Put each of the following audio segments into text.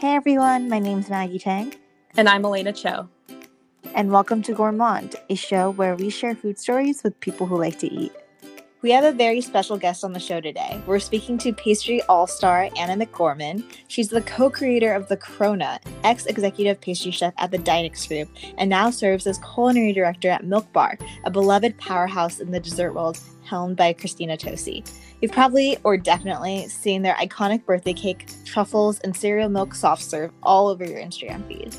Hey everyone, my name's Maggie Tang. And I'm Elena Cho. And welcome to Gourmand, a show where we share food stories with people who like to eat. We have a very special guest on the show today. We're speaking to pastry all star Anna McGorman. She's the co creator of The Cronut, ex executive pastry chef at the Dinex Group, and now serves as culinary director at Milk Bar, a beloved powerhouse in the dessert world helmed by Christina Tosi. You've probably or definitely seen their iconic birthday cake, truffles, and cereal milk soft serve all over your Instagram feed.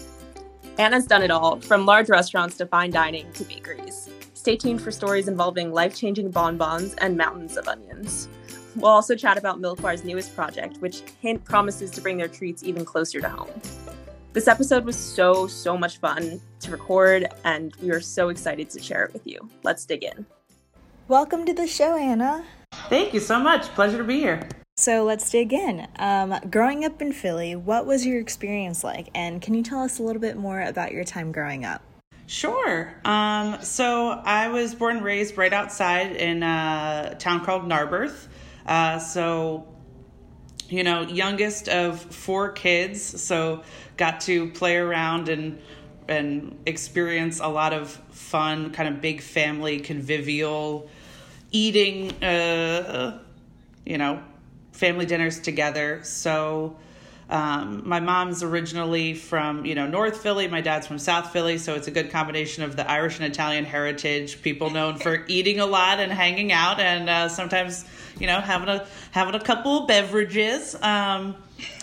Anna's done it all, from large restaurants to fine dining to bakeries. Stay tuned for stories involving life changing bonbons and mountains of onions. We'll also chat about Milk newest project, which hint promises to bring their treats even closer to home. This episode was so, so much fun to record, and we are so excited to share it with you. Let's dig in. Welcome to the show, Anna. Thank you so much. Pleasure to be here. So let's dig in. Um, growing up in Philly, what was your experience like? And can you tell us a little bit more about your time growing up? Sure. Um, so I was born and raised right outside in a town called Narberth. Uh, so, you know, youngest of four kids, so got to play around and and experience a lot of fun, kind of big family, convivial eating. Uh, you know, family dinners together. So um, my mom's originally from you know North Philly. My dad's from South Philly, so it's a good combination of the Irish and Italian heritage. People known for eating a lot and hanging out, and uh, sometimes you know having a having a couple of beverages. Um,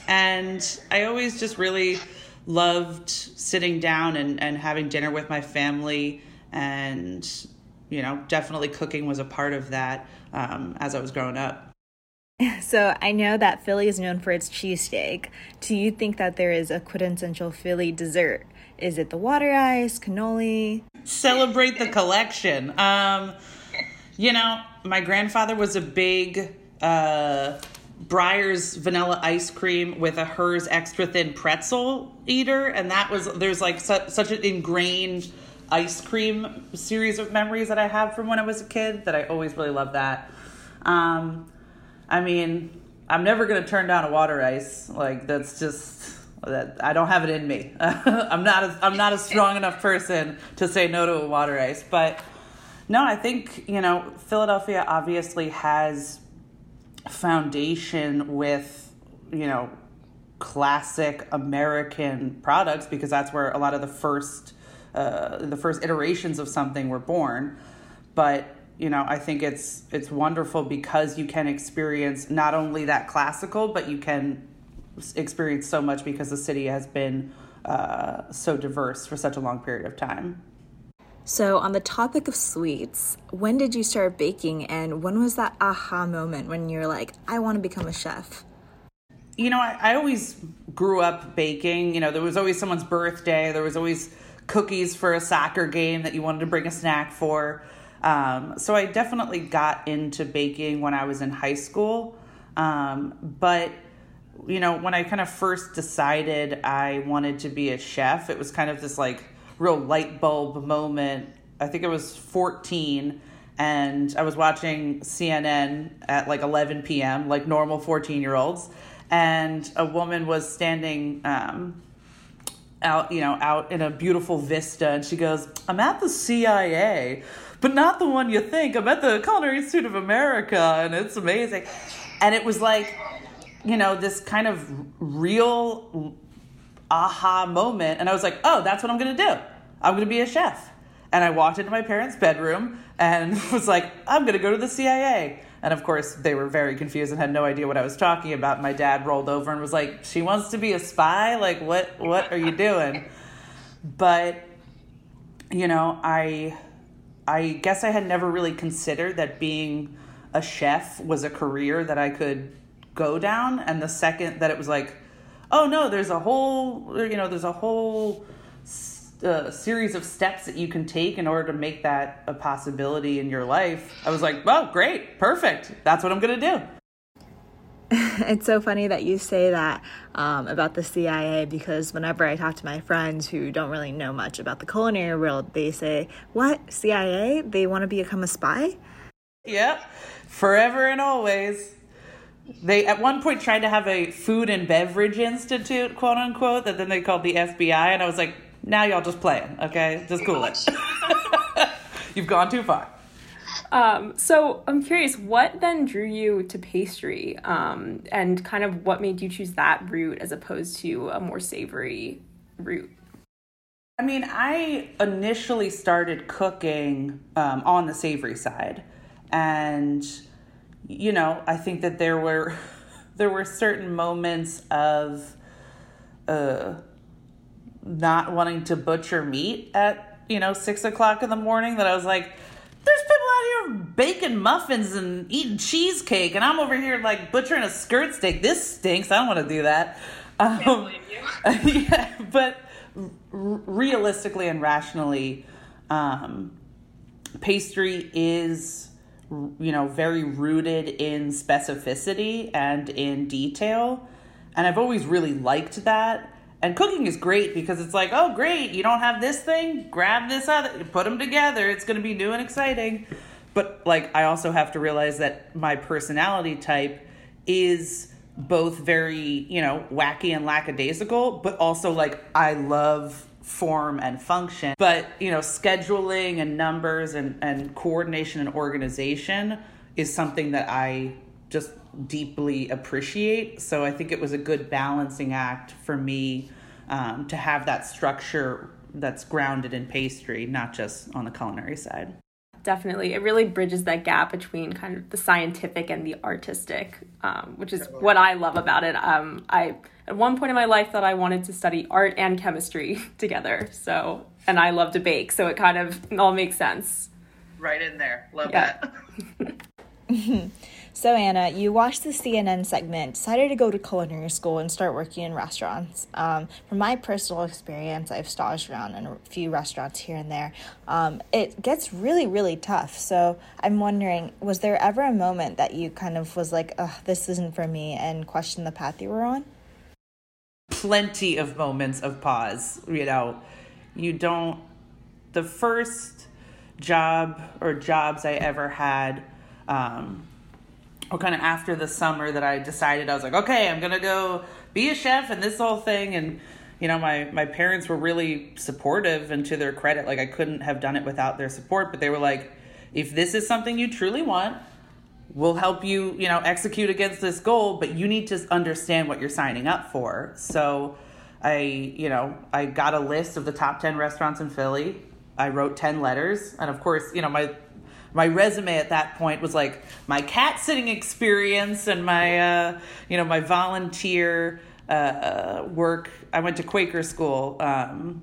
and I always just really loved sitting down and, and having dinner with my family, and you know definitely cooking was a part of that um, as I was growing up. So I know that Philly is known for its cheesesteak. Do you think that there is a quintessential Philly dessert? Is it the water ice, cannoli? Celebrate the collection. Um, you know, my grandfather was a big uh, Breyers vanilla ice cream with a Herr's extra thin pretzel eater, and that was there's like su- such an ingrained ice cream series of memories that I have from when I was a kid that I always really love that. Um, I mean, I'm never going to turn down a water ice. Like that's just that I don't have it in me. I'm not a, I'm not a strong enough person to say no to a water ice. But no, I think you know Philadelphia obviously has foundation with you know classic American products because that's where a lot of the first uh, the first iterations of something were born. But you know i think it's it's wonderful because you can experience not only that classical but you can experience so much because the city has been uh, so diverse for such a long period of time. So on the topic of sweets when did you start baking and when was that aha moment when you're like i want to become a chef you know I, I always grew up baking. You know there was always someone's birthday. There was always cookies for a soccer game that you wanted to bring a snack for um, so I definitely got into baking when I was in high school. Um, but, you know, when I kind of first decided I wanted to be a chef, it was kind of this like real light bulb moment. I think I was 14 and I was watching CNN at like 11 p.m., like normal 14 year olds. And a woman was standing um, out, you know, out in a beautiful vista, and she goes, I'm at the CIA but not the one you think. I'm at the Culinary Institute of America, and it's amazing. And it was like, you know, this kind of real aha moment. And I was like, oh, that's what I'm to do. I'm to be a chef. And I walked into my parents' bedroom and was like, I'm going to go to the CIA. And of course, they were very confused and had no idea what I was talking about. My dad rolled over and was like, "She wants to be a spy? Like what what are you doing?" But you know, I I guess I had never really considered that being a chef was a career that I could go down. And the second that it was like, oh no, there's a whole, you know, there's a whole uh, series of steps that you can take in order to make that a possibility in your life. I was like, well, great, perfect. That's what I'm going to do. it's so funny that you say that um, about the CIA because whenever I talk to my friends who don't really know much about the culinary world, they say, What? CIA? They want to become a spy? Yep. Forever and always. they at one point tried to have a food and beverage institute, quote unquote, that then they called the FBI, and I was like, now y'all just playing, okay? Just cool it. You've gone too far. Um, so I'm curious, what then drew you to pastry, um, and kind of what made you choose that route as opposed to a more savory route? I mean, I initially started cooking um, on the savory side, and you know, I think that there were there were certain moments of uh, not wanting to butcher meat at you know six o'clock in the morning that I was like, there's people out here baking muffins and eating cheesecake, and I'm over here like butchering a skirt steak. This stinks. I don't want to do that. Um, Can't blame you. yeah, but r- realistically and rationally, um, pastry is you know very rooted in specificity and in detail, and I've always really liked that. And cooking is great because it's like, oh, great, you don't have this thing, grab this other, put them together. It's going to be new and exciting. But like, I also have to realize that my personality type is both very, you know, wacky and lackadaisical, but also like I love form and function. But, you know, scheduling and numbers and, and coordination and organization is something that I just deeply appreciate. So I think it was a good balancing act for me um, to have that structure that's grounded in pastry, not just on the culinary side. Definitely, it really bridges that gap between kind of the scientific and the artistic, um, which is what I love about it. Um, I at one point in my life thought I wanted to study art and chemistry together. So, and I love to bake, so it kind of all makes sense. Right in there. Love Yeah. that. So, Anna, you watched the CNN segment, decided to go to culinary school and start working in restaurants. Um, from my personal experience, I've staged around in a few restaurants here and there. Um, it gets really, really tough. So, I'm wondering, was there ever a moment that you kind of was like, "Ugh, this isn't for me," and questioned the path you were on? plenty of moments of pause. You know, you don't. The first job or jobs I ever had, um, or kind of after the summer that I decided I was like, okay, I'm gonna go be a chef and this whole thing. And you know, my my parents were really supportive, and to their credit, like I couldn't have done it without their support. But they were like, if this is something you truly want, we'll help you, you know, execute against this goal, but you need to understand what you're signing up for. So I, you know, I got a list of the top 10 restaurants in Philly. I wrote 10 letters, and of course, you know, my my resume at that point was like my cat sitting experience and my uh, you know, my volunteer uh, work. I went to Quaker school um,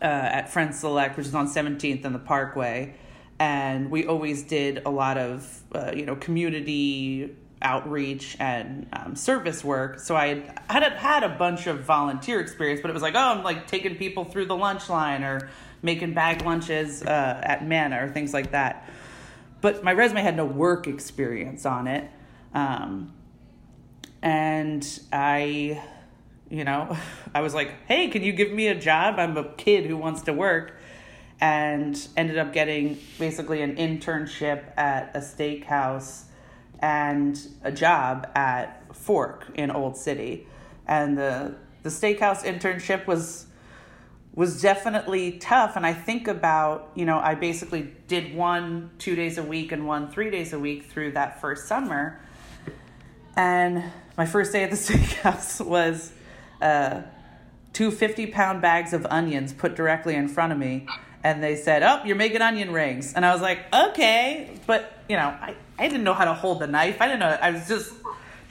uh, at Friends Select, which is on 17th and the Parkway. And we always did a lot of, uh, you know, community outreach and um, service work. So I had had a bunch of volunteer experience, but it was like, oh, I'm like taking people through the lunch line or making bag lunches uh, at Manna or things like that. But my resume had no work experience on it. Um, and I, you know, I was like, hey, can you give me a job? I'm a kid who wants to work. And ended up getting basically an internship at a steakhouse and a job at Fork in Old City. And the the steakhouse internship was was definitely tough and I think about, you know, I basically did one 2 days a week and one 3 days a week through that first summer. And my first day at the steakhouse was uh, two 50 pound bags of onions put directly in front of me. And they said, Oh, you're making onion rings. And I was like, Okay. But, you know, I, I didn't know how to hold the knife. I didn't know. I was just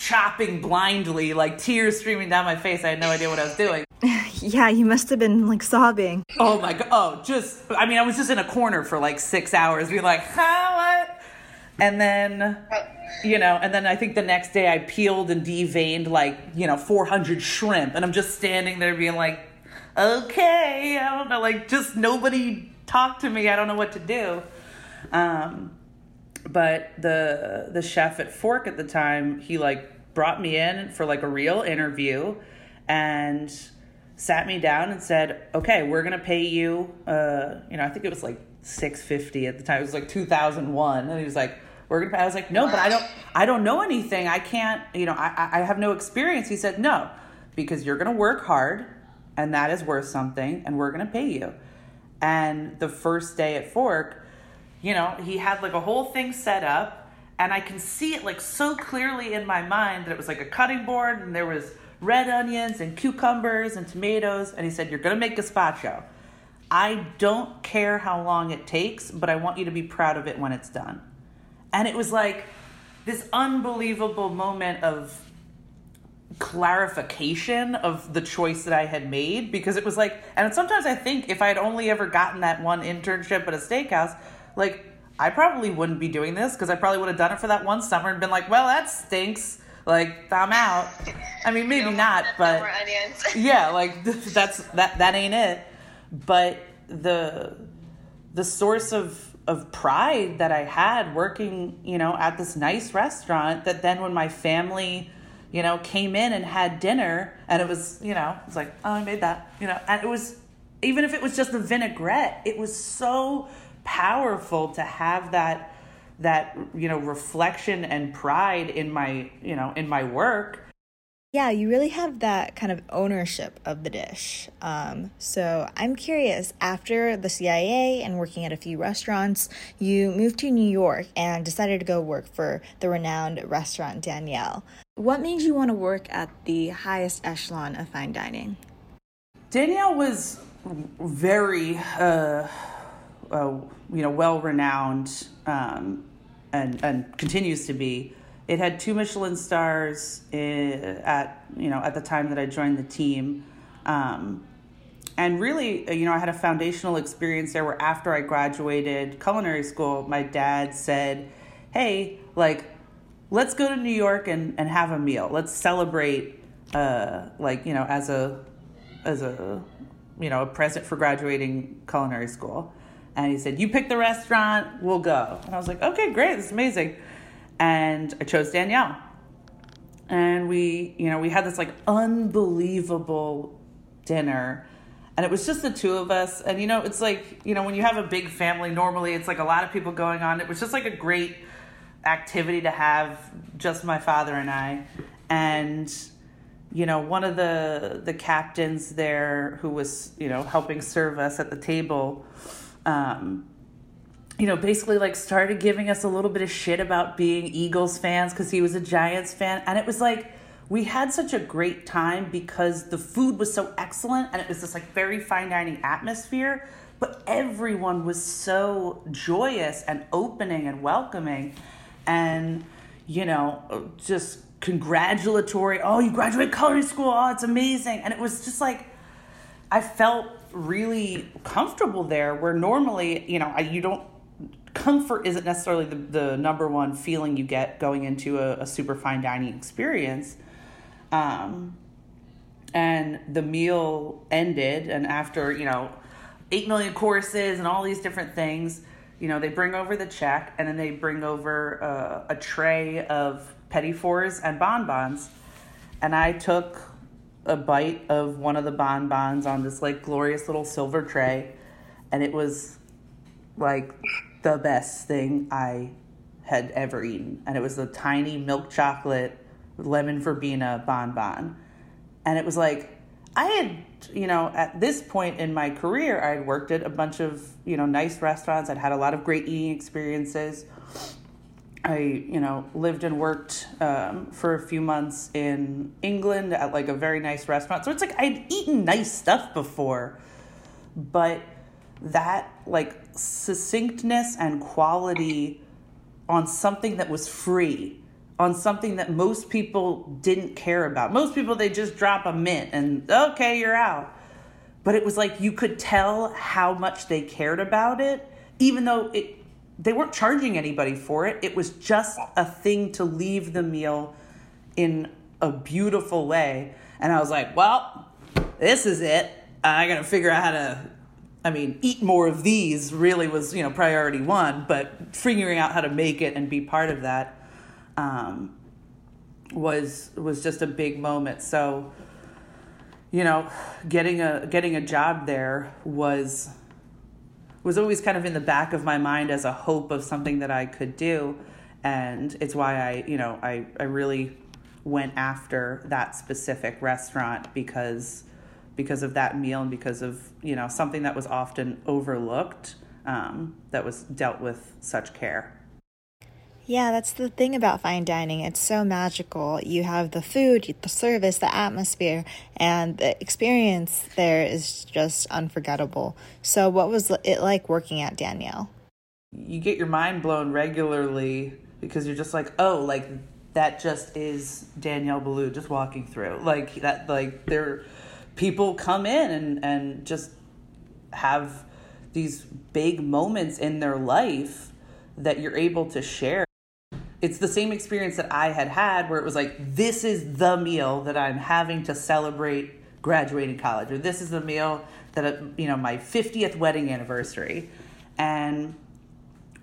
chopping blindly, like tears streaming down my face. I had no idea what I was doing. Yeah, you must have been like sobbing. Oh my god! Oh, just I mean, I was just in a corner for like six hours, being like, "Huh, what?" And then, you know, and then I think the next day I peeled and deveined like you know 400 shrimp, and I'm just standing there being like, "Okay, I don't know, like just nobody talk to me. I don't know what to do." Um, but the the chef at Fork at the time, he like brought me in for like a real interview, and sat me down and said, "Okay, we're gonna pay you." Uh, you know, I think it was like six fifty at the time. It was like two thousand one, and he was like, we're gonna pay. I was like, no, but I don't, I don't know anything. I can't, you know, I, I have no experience. He said, no, because you're gonna work hard, and that is worth something, and we're gonna pay you. And the first day at Fork, you know, he had like a whole thing set up, and I can see it like so clearly in my mind that it was like a cutting board, and there was red onions and cucumbers and tomatoes, and he said, you're gonna make gazpacho. I don't care how long it takes, but I want you to be proud of it when it's done. And it was like this unbelievable moment of clarification of the choice that I had made because it was like, and sometimes I think if I had only ever gotten that one internship at a steakhouse, like I probably wouldn't be doing this because I probably would have done it for that one summer and been like, well, that stinks. Like I'm out. I mean, maybe not, but yeah, like that's that that ain't it but the the source of of pride that I had working, you know, at this nice restaurant that then when my family, you know, came in and had dinner and it was, you know, it's like, oh, I made that, you know, and it was even if it was just the vinaigrette, it was so powerful to have that that, you know, reflection and pride in my, you know, in my work yeah, you really have that kind of ownership of the dish. Um, so I'm curious, after the CIA and working at a few restaurants, you moved to New York and decided to go work for the renowned restaurant Daniel. What made you want to work at the highest echelon of fine dining? Daniel was very, uh, uh, you know, well renowned um, and, and continues to be it had two Michelin stars at you know at the time that I joined the team, um, and really you know I had a foundational experience there where after I graduated culinary school, my dad said, "Hey, like, let's go to New York and and have a meal. Let's celebrate, uh, like you know as a as a you know a present for graduating culinary school." And he said, "You pick the restaurant, we'll go." And I was like, "Okay, great, this is amazing." and I chose Daniel. And we, you know, we had this like unbelievable dinner. And it was just the two of us. And, you know, it's like, you know, when you have a big family, normally it's like a lot of people going on. It was just like a great activity to have just my father and I. And, you know, one of the the captains there who was, you know, helping serve us at the table, um, you know, basically like started giving us a little bit of shit about being Eagles fans because he was a Giants fan. And it was like, we had such a great time because the food was so excellent and it was this like very fine dining atmosphere. But everyone was so joyous and opening and welcoming and, you know, just congratulatory. Oh, you graduated culinary school. Oh, it's amazing. And it was just like, I felt really comfortable there where normally, you know, I, you don't comfort isn't necessarily the, the number one feeling you get going into a, a super fine dining experience. Um, and the meal ended, and after, you know, 8 million courses and all these different things, you know, they bring over the check and then they bring over uh, a tray of petit fours and bonbons. And I took a bite of one of the bonbons on this like glorious little silver tray, and it was like the best thing I had ever eaten. And it was a tiny milk chocolate lemon verbena bonbon. And it was like, I had, you know, at this point in my career, I had worked at a bunch of, you know, nice restaurants. I'd had a lot of great eating experiences. I, you know, lived and worked um, for a few months in England at like a very nice restaurant. So it's like I'd eaten nice stuff before, but that like succinctness and quality on something that was free on something that most people didn't care about most people they just drop a mint and okay you're out but it was like you could tell how much they cared about it even though it they weren't charging anybody for it. It was just a thing to leave the meal in a beautiful way. And i was like well this is it. I gotta figure out how to I mean, eat more of these really was, you know, priority one, but figuring out how to make it and be part of that um, was was just a big moment. So, you know, getting a getting a job there was was always kind of in the back of my mind as a hope of something that I could do. and it's why I, you know, I, I really went after that specific restaurant because because of that meal and because of you know something that was often overlooked um, that was dealt with such care. Yeah, that's the thing about fine dining. It's so magical. You have the food, the service, the atmosphere, and the experience there is just unforgettable. So, what was it like working at Daniel? You get your mind blown regularly because you're just like, oh, like that just is Daniel Boulud just walking through. Like that, like there, people come in and and just have these big moments in their life that you're able to share. It's the same experience that I had had where it was like, this is the meal that I'm having to celebrate graduating college, or this is the meal that, uh, you know, my 50th wedding anniversary. And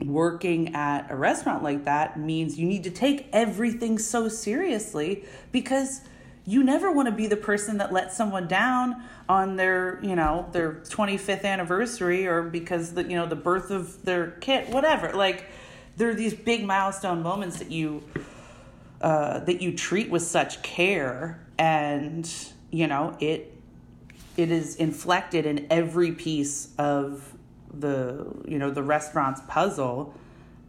working at a restaurant like that means you need to take everything so seriously because you never want to be the person that lets someone down on their you know their 25th anniversary or because the you know the birth of their kid whatever like there are these big milestone moments that you uh, that you treat with such care and you know it it is inflected in every piece of the you know the restaurant's puzzle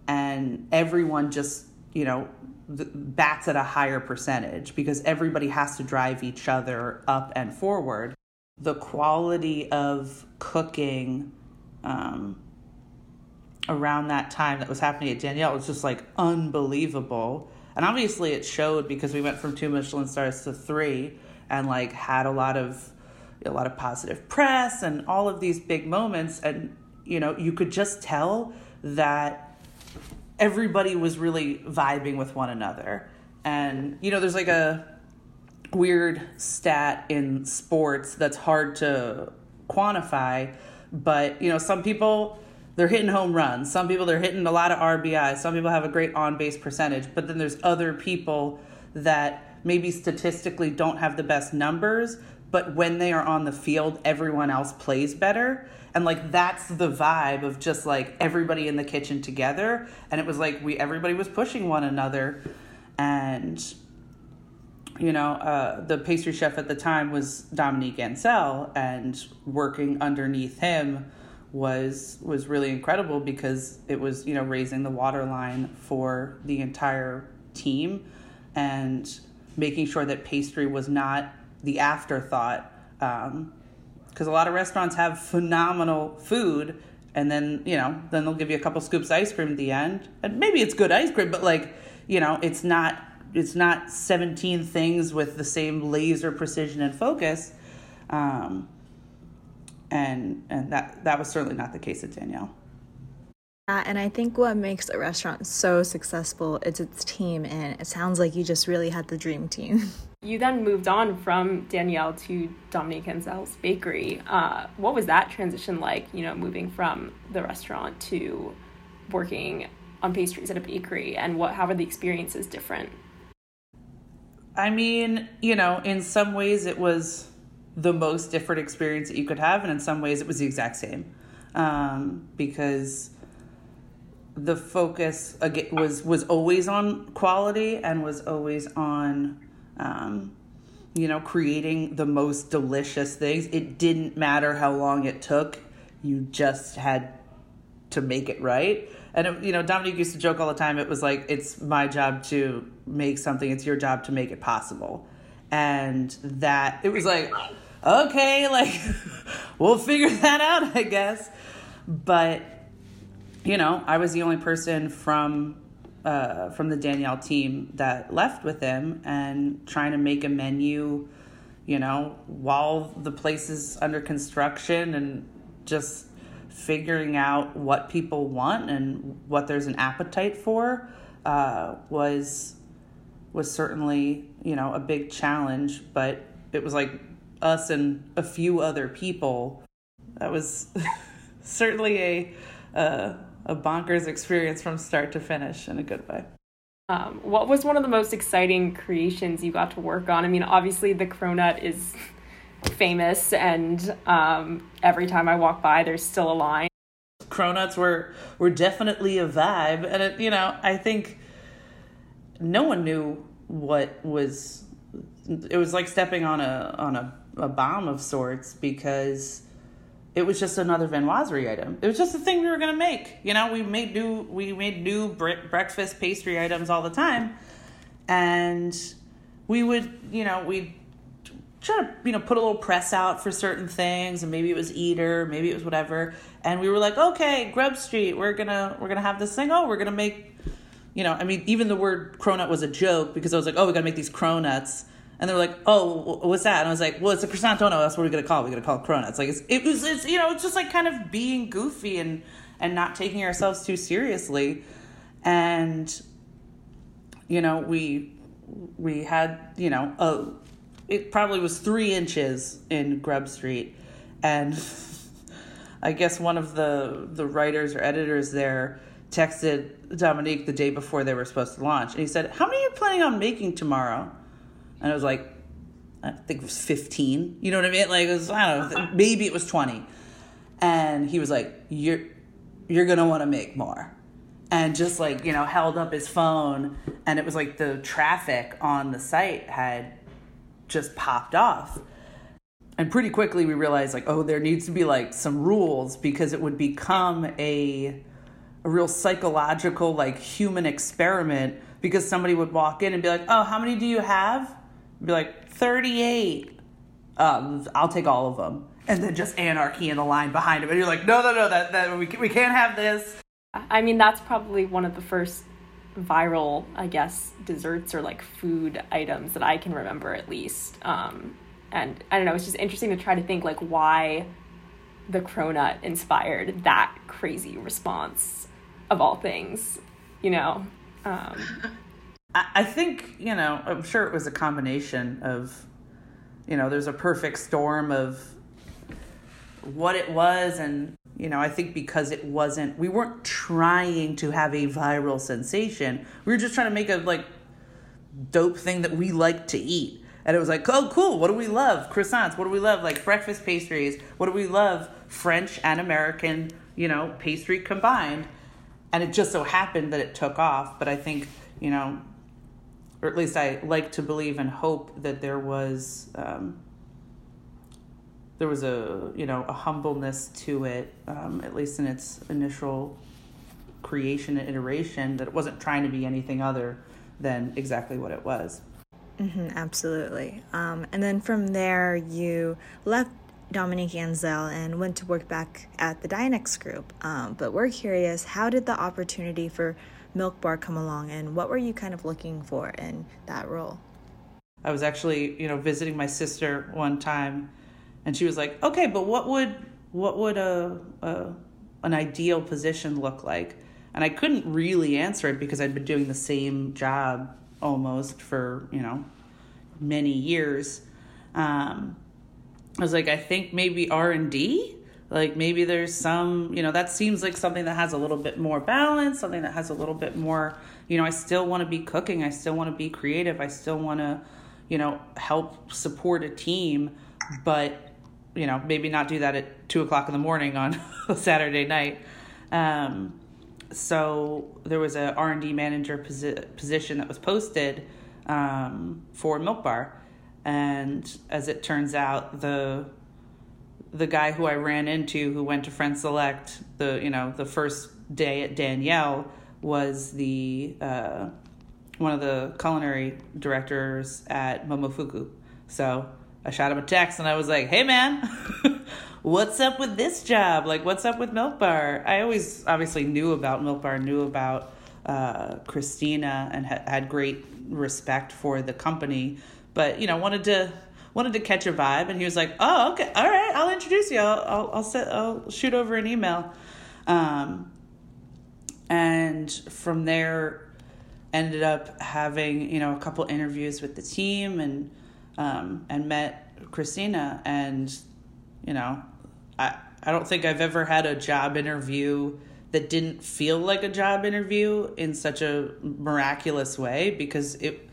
and everyone just you know bats at a higher percentage because everybody has to drive each other up and forward. The quality of cooking um, around that time that was happening at Daniel was just like unbelievable. And obviously it showed because we went from two Michelin stars to three and like had a lot of a lot of positive press and all of these big moments and you know, you could just tell that everybody was really vibing with one another. And you know, there's like a weird stat in sports that's hard to quantify, but you know, some people they're hitting home runs. Some people they're hitting a lot of RBI. Some people have a great on base percentage, but then there's other people that maybe statistically don't have the best numbers, but when they are on the field, everyone else plays better. And like that's the vibe of just like everybody in the kitchen together. And it was like we everybody was pushing one another and you know, uh, the pastry chef at the time was Dominique Ansel, and working underneath him was was really incredible because it was you know raising the waterline for the entire team and making sure that pastry was not the afterthought because um, a lot of restaurants have phenomenal food and then you know then they'll give you a couple scoops of ice cream at the end. And maybe it's good ice cream but like you know it's not it's not 17 things with the same laser precision and focus. Um, and and that that was certainly not the case at daniel uh, and I think what makes a restaurant so successful is its team, and it sounds like you just really had the dream team. You then moved on from Daniel to Dominique Ansel's bakery. Uh, what was that transition like? You know, moving from the restaurant to working on pastries at a bakery, and what? How were the experiences different? I mean, you know, in some ways it was the most different experience that you could have, and in some ways it was the exact same, um, because the focus was was always on quality and was always on um, you know, creating the most delicious things. It didn't matter how long it took, you just had to make it right. And, it, you know, Dominique used to joke all the time. It was like, it's my job to make something, it's your job to make it possible. And that, it was like, okay, like, we'll figure that out, I guess. But, you know, I was the only person from uh, from the Daniel team that left with him and trying to make a menu, you know, while the place is under construction and just figuring out what people want and what there's an appetite for uh, was was certainly you know a big challenge but it was like us and a few other people that was certainly a uh, a bonkers experience from start to finish in a good way. Um, what was one of the most exciting creations you got to work on? I mean, obviously the cronut is famous, and um, every time I walk by, there's still a line. Cronuts were were definitely a vibe, and it, you know, I think no one knew what was it was like stepping on a on a, a bomb of sorts because it was just another viennoiserie item. It was just a thing we were gonna make. You know, we made new we made new bre- breakfast pastry items all the time, and we would you know we try to you know put a little press out for certain things, and maybe it was Eater, maybe it was whatever, and we were like, okay, Grub Street, we're gonna we're gonna have this thing. Oh, we're gonna make, you know, I mean, even the word cronut was a joke because I was like, oh, we gotta make these cronuts. And they were like, "Oh, what's that?" And I was like, "Well, it's a croissant dono. That's what we're gonna call it. We're gonna call it cronuts." Like it's, it was, it's you know, it's just like kind of being goofy and and not taking ourselves too seriously. And you know, we we had you know a it probably was three inches in Grub Street, and I guess one of the the writers or editors there texted Dominique the day before they were supposed to launch, and he said, "How many are you planning on making tomorrow?" And I was like, I think it was 15. You know what I mean? Like it was, I don't know, maybe it was 20. And he was like, You're you're gonna wanna make more. And just like, you know, held up his phone and it was like the traffic on the site had just popped off. And pretty quickly we realized like, oh, there needs to be like some rules because it would become a a real psychological like human experiment because somebody would walk in and be like, "Oh, how many do you have?" be like 38 um, i'll take all of them. And then just anarchy in the line behind him. And you're like no no no that, that we, we can't have this. I mean that's probably one of the first viral i guess desserts or like food items that i can remember at least. Um, and i don't know it's just interesting to try to think like why the cronut inspired that crazy response of all things you know um, I think, you know, I'm sure it was a combination of, you know, there's a perfect storm of what it was. And, you know, I think because it wasn't, we weren't trying to have a viral sensation. We were just trying to make a, like, dope thing that we like to eat. And it was like, oh, cool. What do we love? Croissants. What do we love? Like breakfast pastries. What do we love? French and American, you know, pastry combined. And it just so happened that it took off. But I think, you know, or at least I like to believe and hope that there was um, there was a you know a humbleness to it, um, at least in its initial creation and iteration, that it wasn't trying to be anything other than exactly what it was. Mm-hmm, absolutely. Um, and then from there, you left Dominique Ansel and went to work back at the Dinex Group. Um, but we're curious, how did the opportunity for Milk Bar come along, and what were you kind of looking for in that role? I was actually, you know, visiting my sister one time, and she was like, "Okay, but what would what would a, a an ideal position look like?" And I couldn't really answer it because I'd been doing the same job almost for you know many years. Um, I was like, I think maybe R and D? Like maybe there's some you know that seems like something that has a little bit more balance something that has a little bit more you know i still want to be cooking i still want to be creative i still want to you know help support a team but you know maybe not do that at two o'clock in the morning on saturday night. Um, so there was a r&d manager posi- position that was posted um, for milk bar and as it turns out the the guy who I ran into who went to Friend Select the you know the first day at Daniel was the uh, one of the culinary directors at Momofuku. So I shot him a text and I was like, "Hey man, what's up with this job? Like, what's up with Milk Bar?" I always obviously knew about Milk Bar, knew about uh, Christina, and ha- had great respect for the company, but you know wanted to wanted to catch a vibe, and he was like, "Oh, okay, all right, I'll introduce you. I'll I'll I'll, set, I'll shoot over an email." Um, and from there, ended up having you know a couple interviews with the team, and um, and met Christina, and you know, I I don't think I've ever had a job interview that didn't feel like a job interview in such a miraculous way because it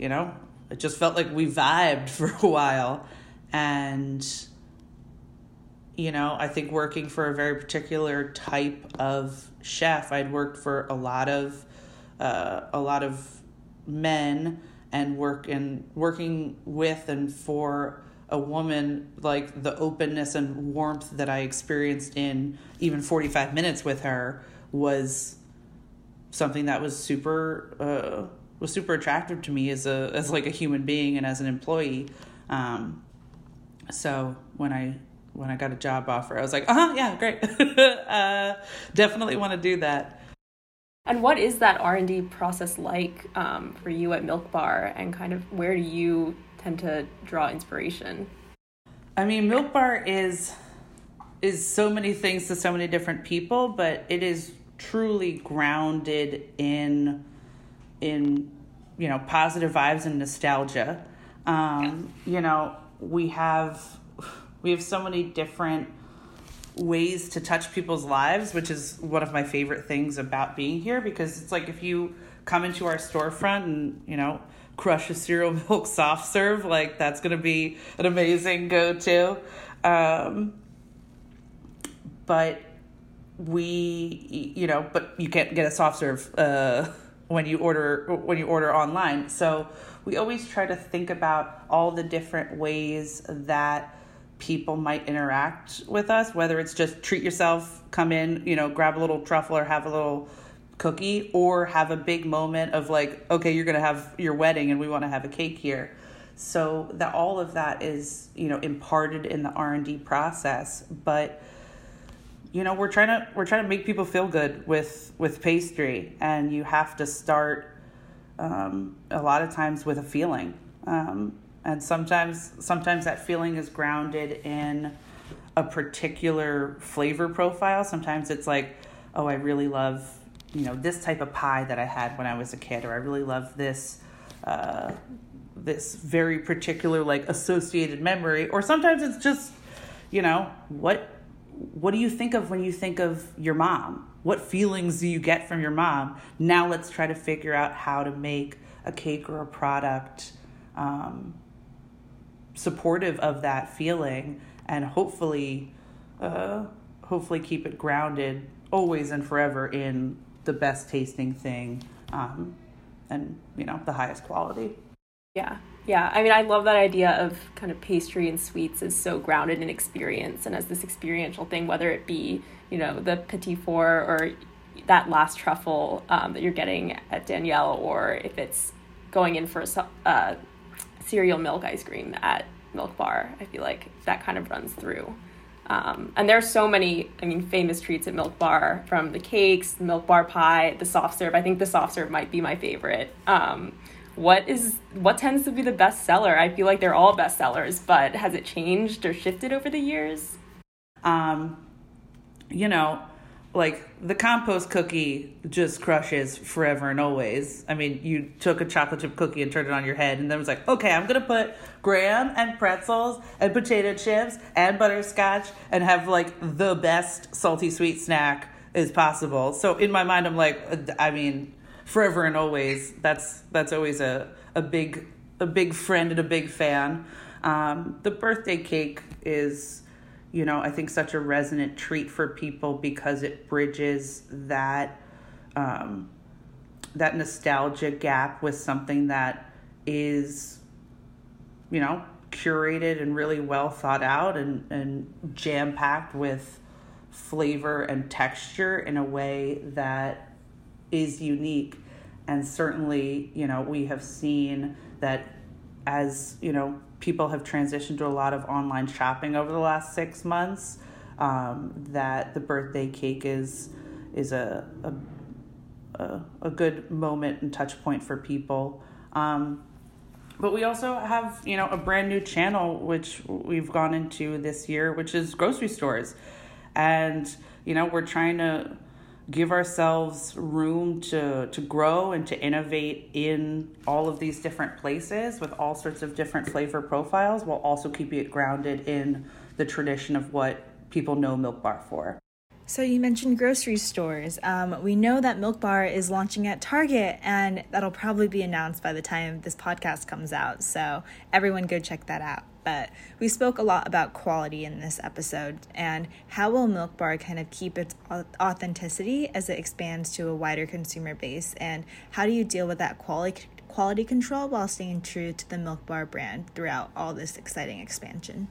you know it just felt like we vibed for a while. And you know i think working for a very particular type of chef i'd worked for a lot of uh, a lot of men and work and working with and for a woman like the openness and warmth that I experienced in even 45 minutes with her was something that was super uh, was super attractive to me as a as like a human being and as an employee. Um, so when I when I got a job offer, I was like, uh huh, yeah, great, uh, definitely want to do that. And what is that R and D process like um, for you at Milk Bar, and kind of where do you tend to draw inspiration? I mean, Milk Bar is is so many things to so many different people, but it is truly grounded in in you know positive vibes and nostalgia. Um, you know, we have we have so many different ways to touch people's lives, which is one of my favorite things about being here because it's like if you come into our storefront and you know crush a cereal milk soft serve like that's gonna be an amazing go-to um, but we you know but you can't get a soft serve uh, when you order when you order online. So we always try to think about all the different ways that people might interact with us whether it's just treat yourself come in you know grab a little truffle or have a little cookie or have a big moment of like okay you're going to have your wedding and we want to have a cake here. So that all of that is you know imparted in the r&d process but you know we're trying to we're trying to make people feel good with with pastry and you have to start um, a lot of times with a feeling. Um, and sometimes sometimes that feeling is grounded in a particular flavor profile. Sometimes it's like oh i really love you know this type of pie that i had when i was a kid or i really love this uh, this very particular like associated memory. Or sometimes it's just you know what what do you think of when you think of your mom? What feelings do you get from your mom? Now let's try to figure out how to make a cake or a product um, supportive of that feeling, and hopefully, uh, hopefully keep it grounded always and forever in the best tasting thing, um, and you know the highest quality. Yeah, yeah, I mean, I love that idea of kind of pastry and sweets is so grounded in experience and as this experiential thing, whether it be, you know, the petit four or that last truffle um, that you're getting at Daniel, or if it's going in for a uh, cereal milk ice cream at Milk Bar. I feel like that kind of runs through. Um, and there are so many, I mean, famous treats at Milk Bar from the cakes, Milk Bar pie, the soft serve. I think the soft serve might be my favorite. Um, what is what tends to be the best seller? I feel like they're all best sellers, but has it changed or shifted over the years? Um, you know, like the compost cookie just crushes forever and always. I mean, you took a chocolate chip cookie and turned it on your head, and then it was like, okay, I'm gonna put graham and pretzels and potato chips and butterscotch and have like the best salty sweet snack as possible. So in my mind, I'm like, I mean, forever and always. That's that's always a a big a big friend and a big fan. Um, the birthday cake is, you know, I think such a resonant treat for people because it bridges that um, that nostalgia gap with something that is, you know, curated and really well thought out and, and jam packed with flavor and texture in a way that is unique. And certainly you know we have seen that as you know people have transitioned to a lot of online shopping over the last six months um, that the birthday cake is is a, a, a good moment and touch point for people. Um, but we also have you know a brand new channel which we've gone into this year which is grocery stores. And you know we're trying to give ourselves room to to grow and to innovate in all of these different places with all sorts of different flavor profiles while also keeping it grounded in the tradition of what people know milk bar for so you mentioned grocery stores. Um, we know that Milk Bar is launching at Target, and that'll probably be announced by the time this podcast comes out. So everyone go check that out. But we spoke a lot about quality in this episode, and how will Milk Bar kind of keep its authenticity as it expands to a wider consumer base, and how do you deal with that quality quality control while staying true to the Milk Bar brand throughout all this exciting expansion?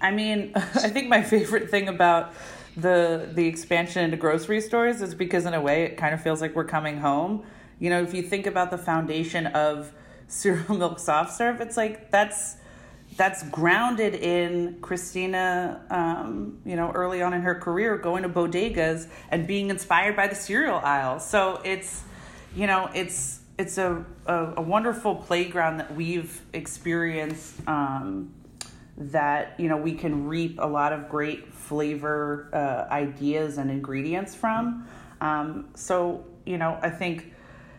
I mean, I think my favorite thing about the the expansion into grocery stores is because in a way it kind of feels like we're coming home. You know, if you think about the foundation of cereal milk soft serve, it's like that's that's grounded in Christina, um, you know, early on in her career, going to bodegas and being inspired by the cereal aisle. So it's, you know, it's it's a a, a wonderful playground that we've experienced. Um, that you know we can reap a lot of great flavor uh, ideas and ingredients from. Um, so you know, I think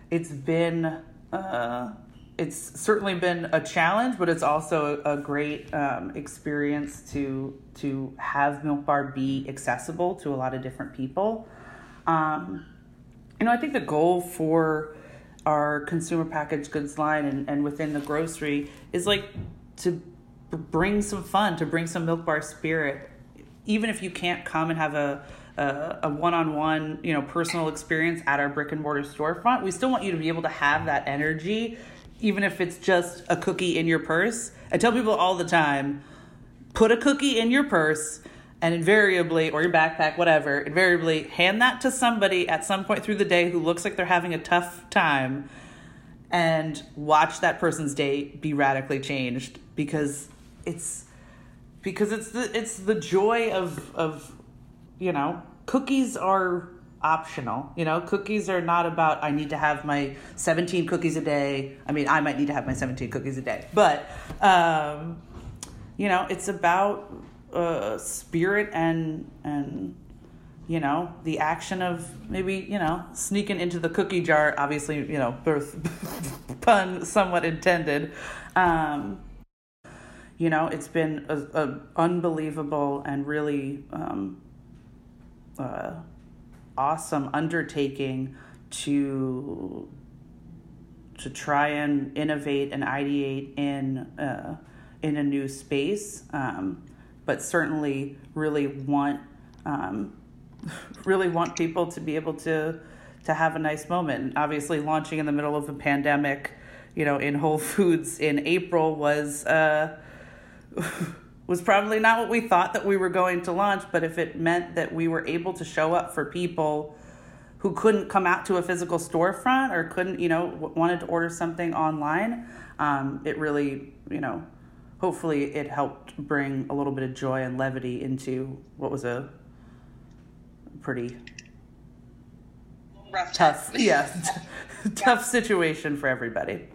it's been. Uh, it's certainly been a challenge, but it's also a, great um, experience to to have Milk Bar be accessible to a lot of different people. Um, you know, I think the goal for our consumer packaged goods line and, and within the grocery is like to bring some fun, to bring some Milk Bar spirit, even if you can't come and have a a, a one-on-one, you know, personal experience at our brick and mortar storefront. We still want you to be able to have that energy even if it's just a cookie in your purse. I tell people all the time put a cookie in your purse and invariably, or your backpack, whatever, invariably hand that to somebody at some point through the day who looks like they're having a tough time and watch that person's day be radically changed because it's because it's the it's the joy of of you know cookies are optional. You know, cookies are not about I need to have my 17 cookies a day. I mean, I might need to have my 17 cookies a day, but um, you know, it's about uh, spirit and and you know the action of maybe you know sneaking into the cookie jar. Obviously, you know, birth pun somewhat intended. Um, you know, it's been a, a unbelievable and really. Um, uh, awesome undertaking to to try and innovate and ideate in uh, in a new space, um, but certainly really want um, really want people to be able to to have a nice moment. And obviously, launching in the middle of a pandemic, you know, in Whole Foods in April was. Uh, was probably not what we thought that we were going to launch, but if it meant that we were able to show up for people who couldn't come out to a physical storefront or couldn't, you know, wanted to order something online, um, it really, you know, hopefully it helped bring a little bit of joy and levity into what was a pretty Rough tough, time. yeah, tough situation for everybody.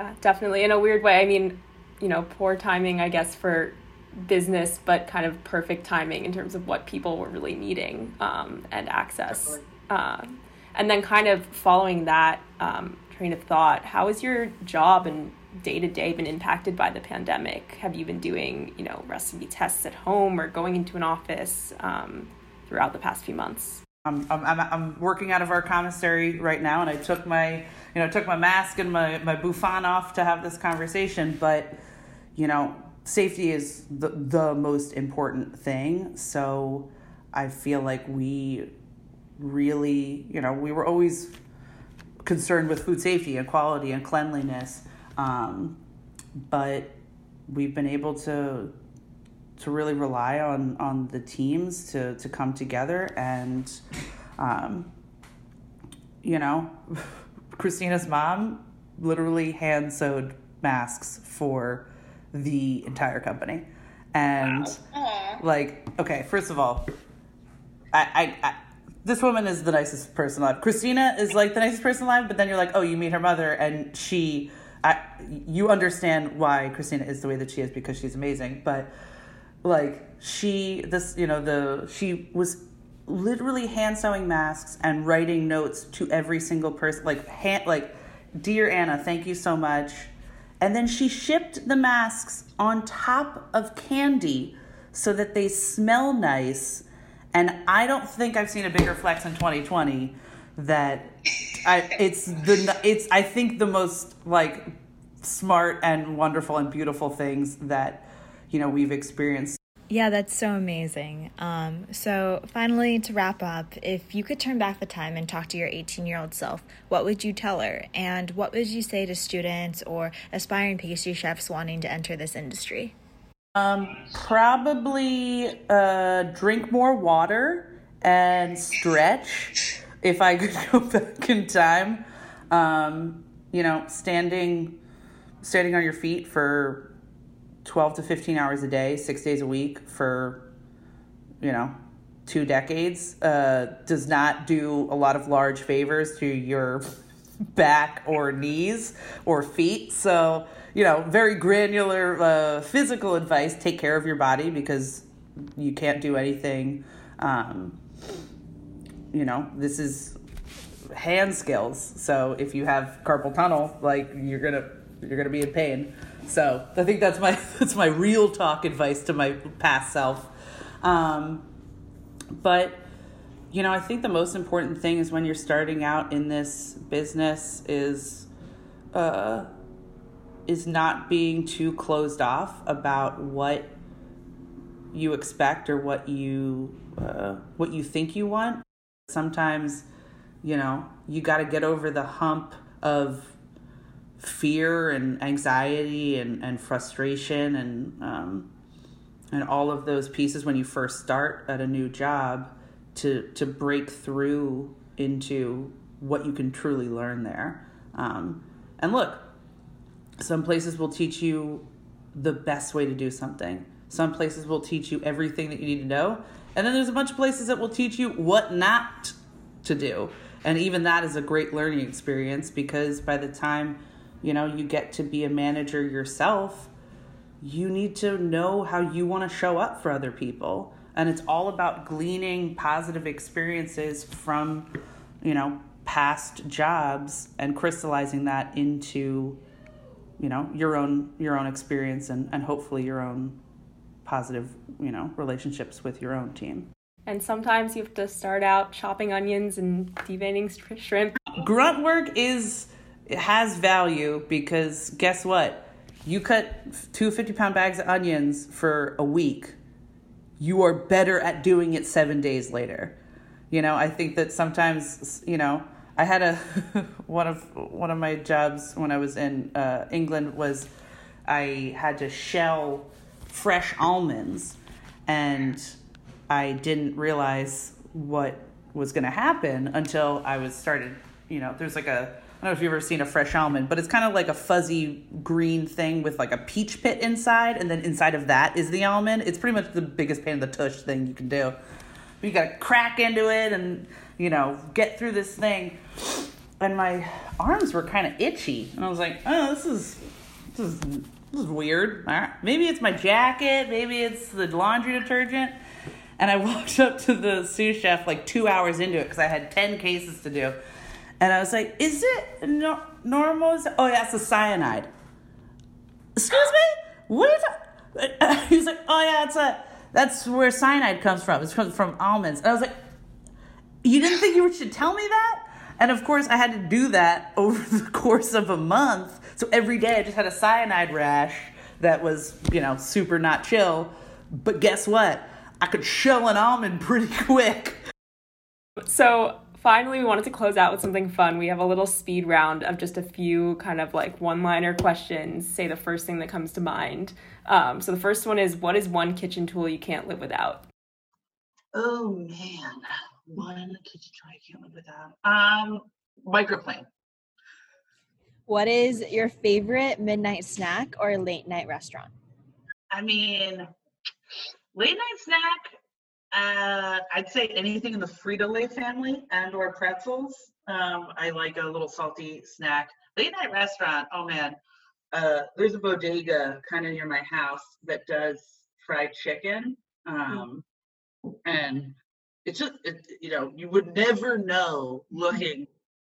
Yeah, definitely. In a weird way, I mean, you know, poor timing, I guess, for business, but kind of perfect timing in terms of what people were really needing um, and access. Uh, and then, kind of following that um, train of thought, how has your job and day to day been impacted by the pandemic? Have you been doing, you know, recipe tests at home or going into an office um, throughout the past few months? I'm, I'm, I'm working out of our commissary right now, and I took my, you know, took my mask and my, my bouffant off to have this conversation. But, you know, safety is the, the most important thing. So I feel like we really, you know, we were always concerned with food safety and quality and cleanliness. Um, but we've been able to to really rely on on the teams to to come together and um, you know christina's mom literally hand sewed masks for the entire company. And like okay first of all I, I, I this woman is the nicest person alive. Christina is like the nicest person alive but then you're like oh you meet her mother and she I, you understand why christina is the way that she is because she's amazing but like she this you know the she was literally hand sewing masks and writing notes to every single person like hand like dear anna thank you so much and then she shipped the masks on top of candy so that they smell nice. And i don't think i've seen a bigger flex in 2020 that I, it's the it's i think the most like smart and wonderful and beautiful things that you know we've experienced Yeah, that's so amazing. Um, so, finally, to wrap up, if you could turn back the time and talk to your 18 year old self, what would you tell her? And what would you say to students or aspiring pastry chefs wanting to enter this industry? Um, probably uh, drink more water and stretch if I could go back in time. Um, you know, standing standing on your feet for 12 to 15 hours a day, six days a week for, you know, two decades uh, does not do a lot of large favors to your back or knees or feet. So, you know, very granular uh, physical advice take care of your body because you can't do anything. Um, you know, this is hand skills. So if you have carpal tunnel, like you're gonna you're gonna be in pain. So I think that's my that's my real talk advice to my past self. Um, but you know, I think the most important thing is when you're starting out in this business is uh, is not being too closed off about what you expect or what you uh, what you think you want. Sometimes, you know, you got to get over the hump of fear and anxiety and, and frustration and um, and all of those pieces when you first start at a new job to to break through into what you can truly learn there. Um, and look, some places will teach you the best way to do something. Some places will teach you everything that you need to know. And then there's a bunch of places that will teach you what not to do. And even that is a great learning experience because by the time you know you get to be a manager yourself. You need to know how you want to show up for other people. And it's all about gleaning positive experiences from you know past jobs and crystallizing that into you know your own your own experience and, and hopefully your own positive you know relationships with your own team. And sometimes you have to start out chopping onions and deveining shrimp. Grunt work is it has value because guess what? You cut two 50 pound bags of onions for a week. You are better at doing it seven days later. You know, I think that sometimes, you know, I had a one of one of my jobs when I was in uh, England was I had to shell fresh almonds, and I didn't realize what was going to happen until I was started. You know, there's like a I don't know if you've ever seen a fresh almond, but it's kind of like a fuzzy green thing with like a peach pit inside, and then inside of that is the almond. It's pretty much the biggest pain in the tush thing you can do. But you gotta crack into it and you know get through this thing. And my arms were kind of itchy, and I was like, oh, this is this is this is weird. Maybe it's my jacket, maybe it's the laundry detergent. And I walked up to the sous chef like two hours into it because I had ten cases to do and I was like, is it no- normal? Oh, yeah, it's a cyanide. Excuse me? What? He was like, oh, yeah, it's a, that's where cyanide comes from. It comes from almonds. And I was like, you didn't think you should tell me that? And of course, I had to do that over the course of a month. So every day I just had a cyanide rash that was, you know, super not chill. But guess what? I could shell an almond pretty quick. So finally, we wanted to close out with something fun. We have a little speed round of just a few kind of like one liner questions. Say the first thing that comes to mind. Um, so the first one is What is one kitchen tool you can't live without? Oh man, one kitchen tool I can't live without. Um, microplane. What is your favorite midnight snack or late night restaurant? I mean, late night snack uh, I'd say anything in the Frito Lay family and or pretzels. Um, I like a little salty snack. Late night restaurant. Oh man, uh, there's a bodega kind of near my house that does fried chicken, um, and it's just it, you know you would never know looking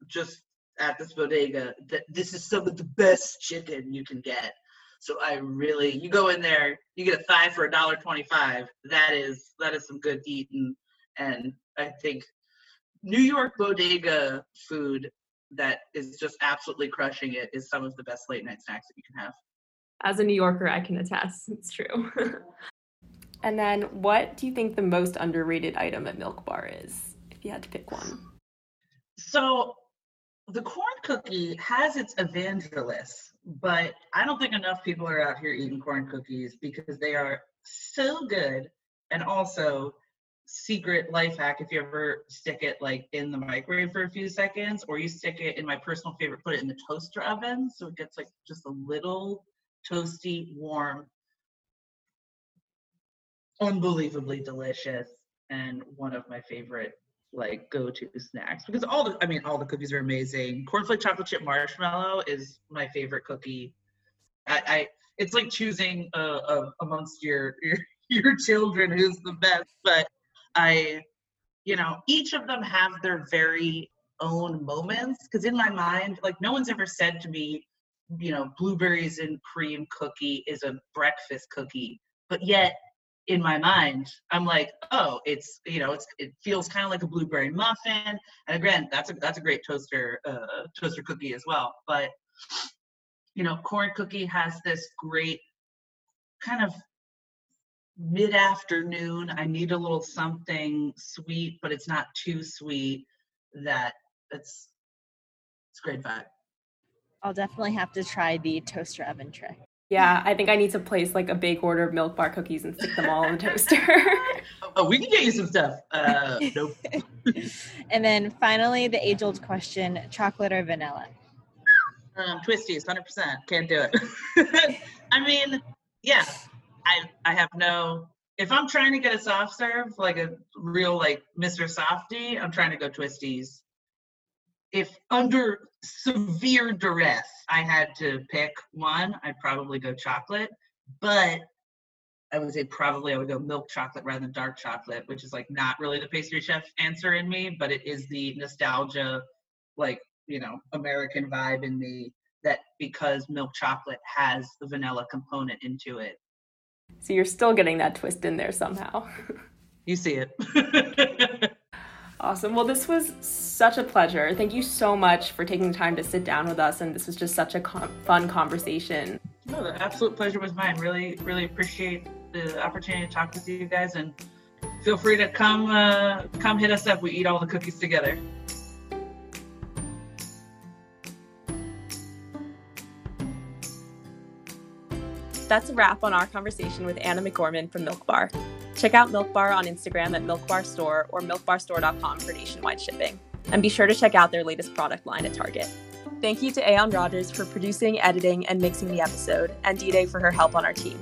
just at this bodega that this is some of the best chicken you can get. So I really, you go in there, you get a thigh for a dollar twenty-five. That is that is some good eating, and I think New York bodega food that is just absolutely crushing it is some of the best late night snacks that you can have. As a New Yorker, I can attest. It's true. And then, what do you think the most underrated item at Milk Bar is, if you had to pick one? So, the corn cookie has its evangelists, but I don't think enough people are out here eating corn cookies because they are so good. And also, secret life hack if you ever stick it like in the microwave for a few seconds, or you stick it in my personal favorite, put it in the toaster oven so it gets like just a little toasty, warm, unbelievably delicious, and one of my favorite like go-to snacks because all the I mean all the cookies are amazing. Cornflake chocolate chip marshmallow is my favorite cookie. I, I it's like choosing uh, uh, amongst your, your your children who's the best, but I you know each of them have their very own moments because in my mind like no one's ever said to me you know blueberries and cream cookie is a breakfast cookie but yet in my mind, I'm like, oh, it's you know, it's it feels kind of like a blueberry muffin. And again, that's a that's a great toaster uh, toaster cookie as well. But you know, corn cookie has this great kind of mid afternoon. I need a little something sweet, but it's not too sweet. That it's it's great vibe. I'll definitely have to try the toaster oven trick. Yeah, I think I need to place like a big order of milk bar cookies and stick them all in the toaster. oh, we can get you some stuff. Uh, nope. and then finally, the age old question chocolate or vanilla? Um, twisties, 100%. Can't do it. I mean, yeah, I, I have no. If I'm trying to get a soft serve, like a real like Mr. Softee, I'm trying to go twisties. If under severe duress, I had to pick one, I'd probably go chocolate. But I would say probably I would go milk chocolate rather than dark chocolate, which is like not really the pastry chef answer in me, but it is the nostalgia, like, you know, American vibe in me that because milk chocolate has the vanilla component into it. So you're still getting that twist in there somehow. you see it. Awesome. Well, this was such a pleasure. Thank you so much for taking the time to sit down with us. And this was just such a com- fun conversation. No, the absolute pleasure was mine. Really, really appreciate the opportunity to talk with you guys. And feel free to come, uh, come hit us up. We eat all the cookies together. That's a wrap on our conversation with Anna McGorman from Milk Bar. Check out Milk Bar on Instagram at Milk Bar Store or milkbarstore.com for nationwide shipping. And be sure to check out their latest product line at Target. Thank you to Aon Rogers for producing, editing, and mixing the episode, and D Day for her help on our team.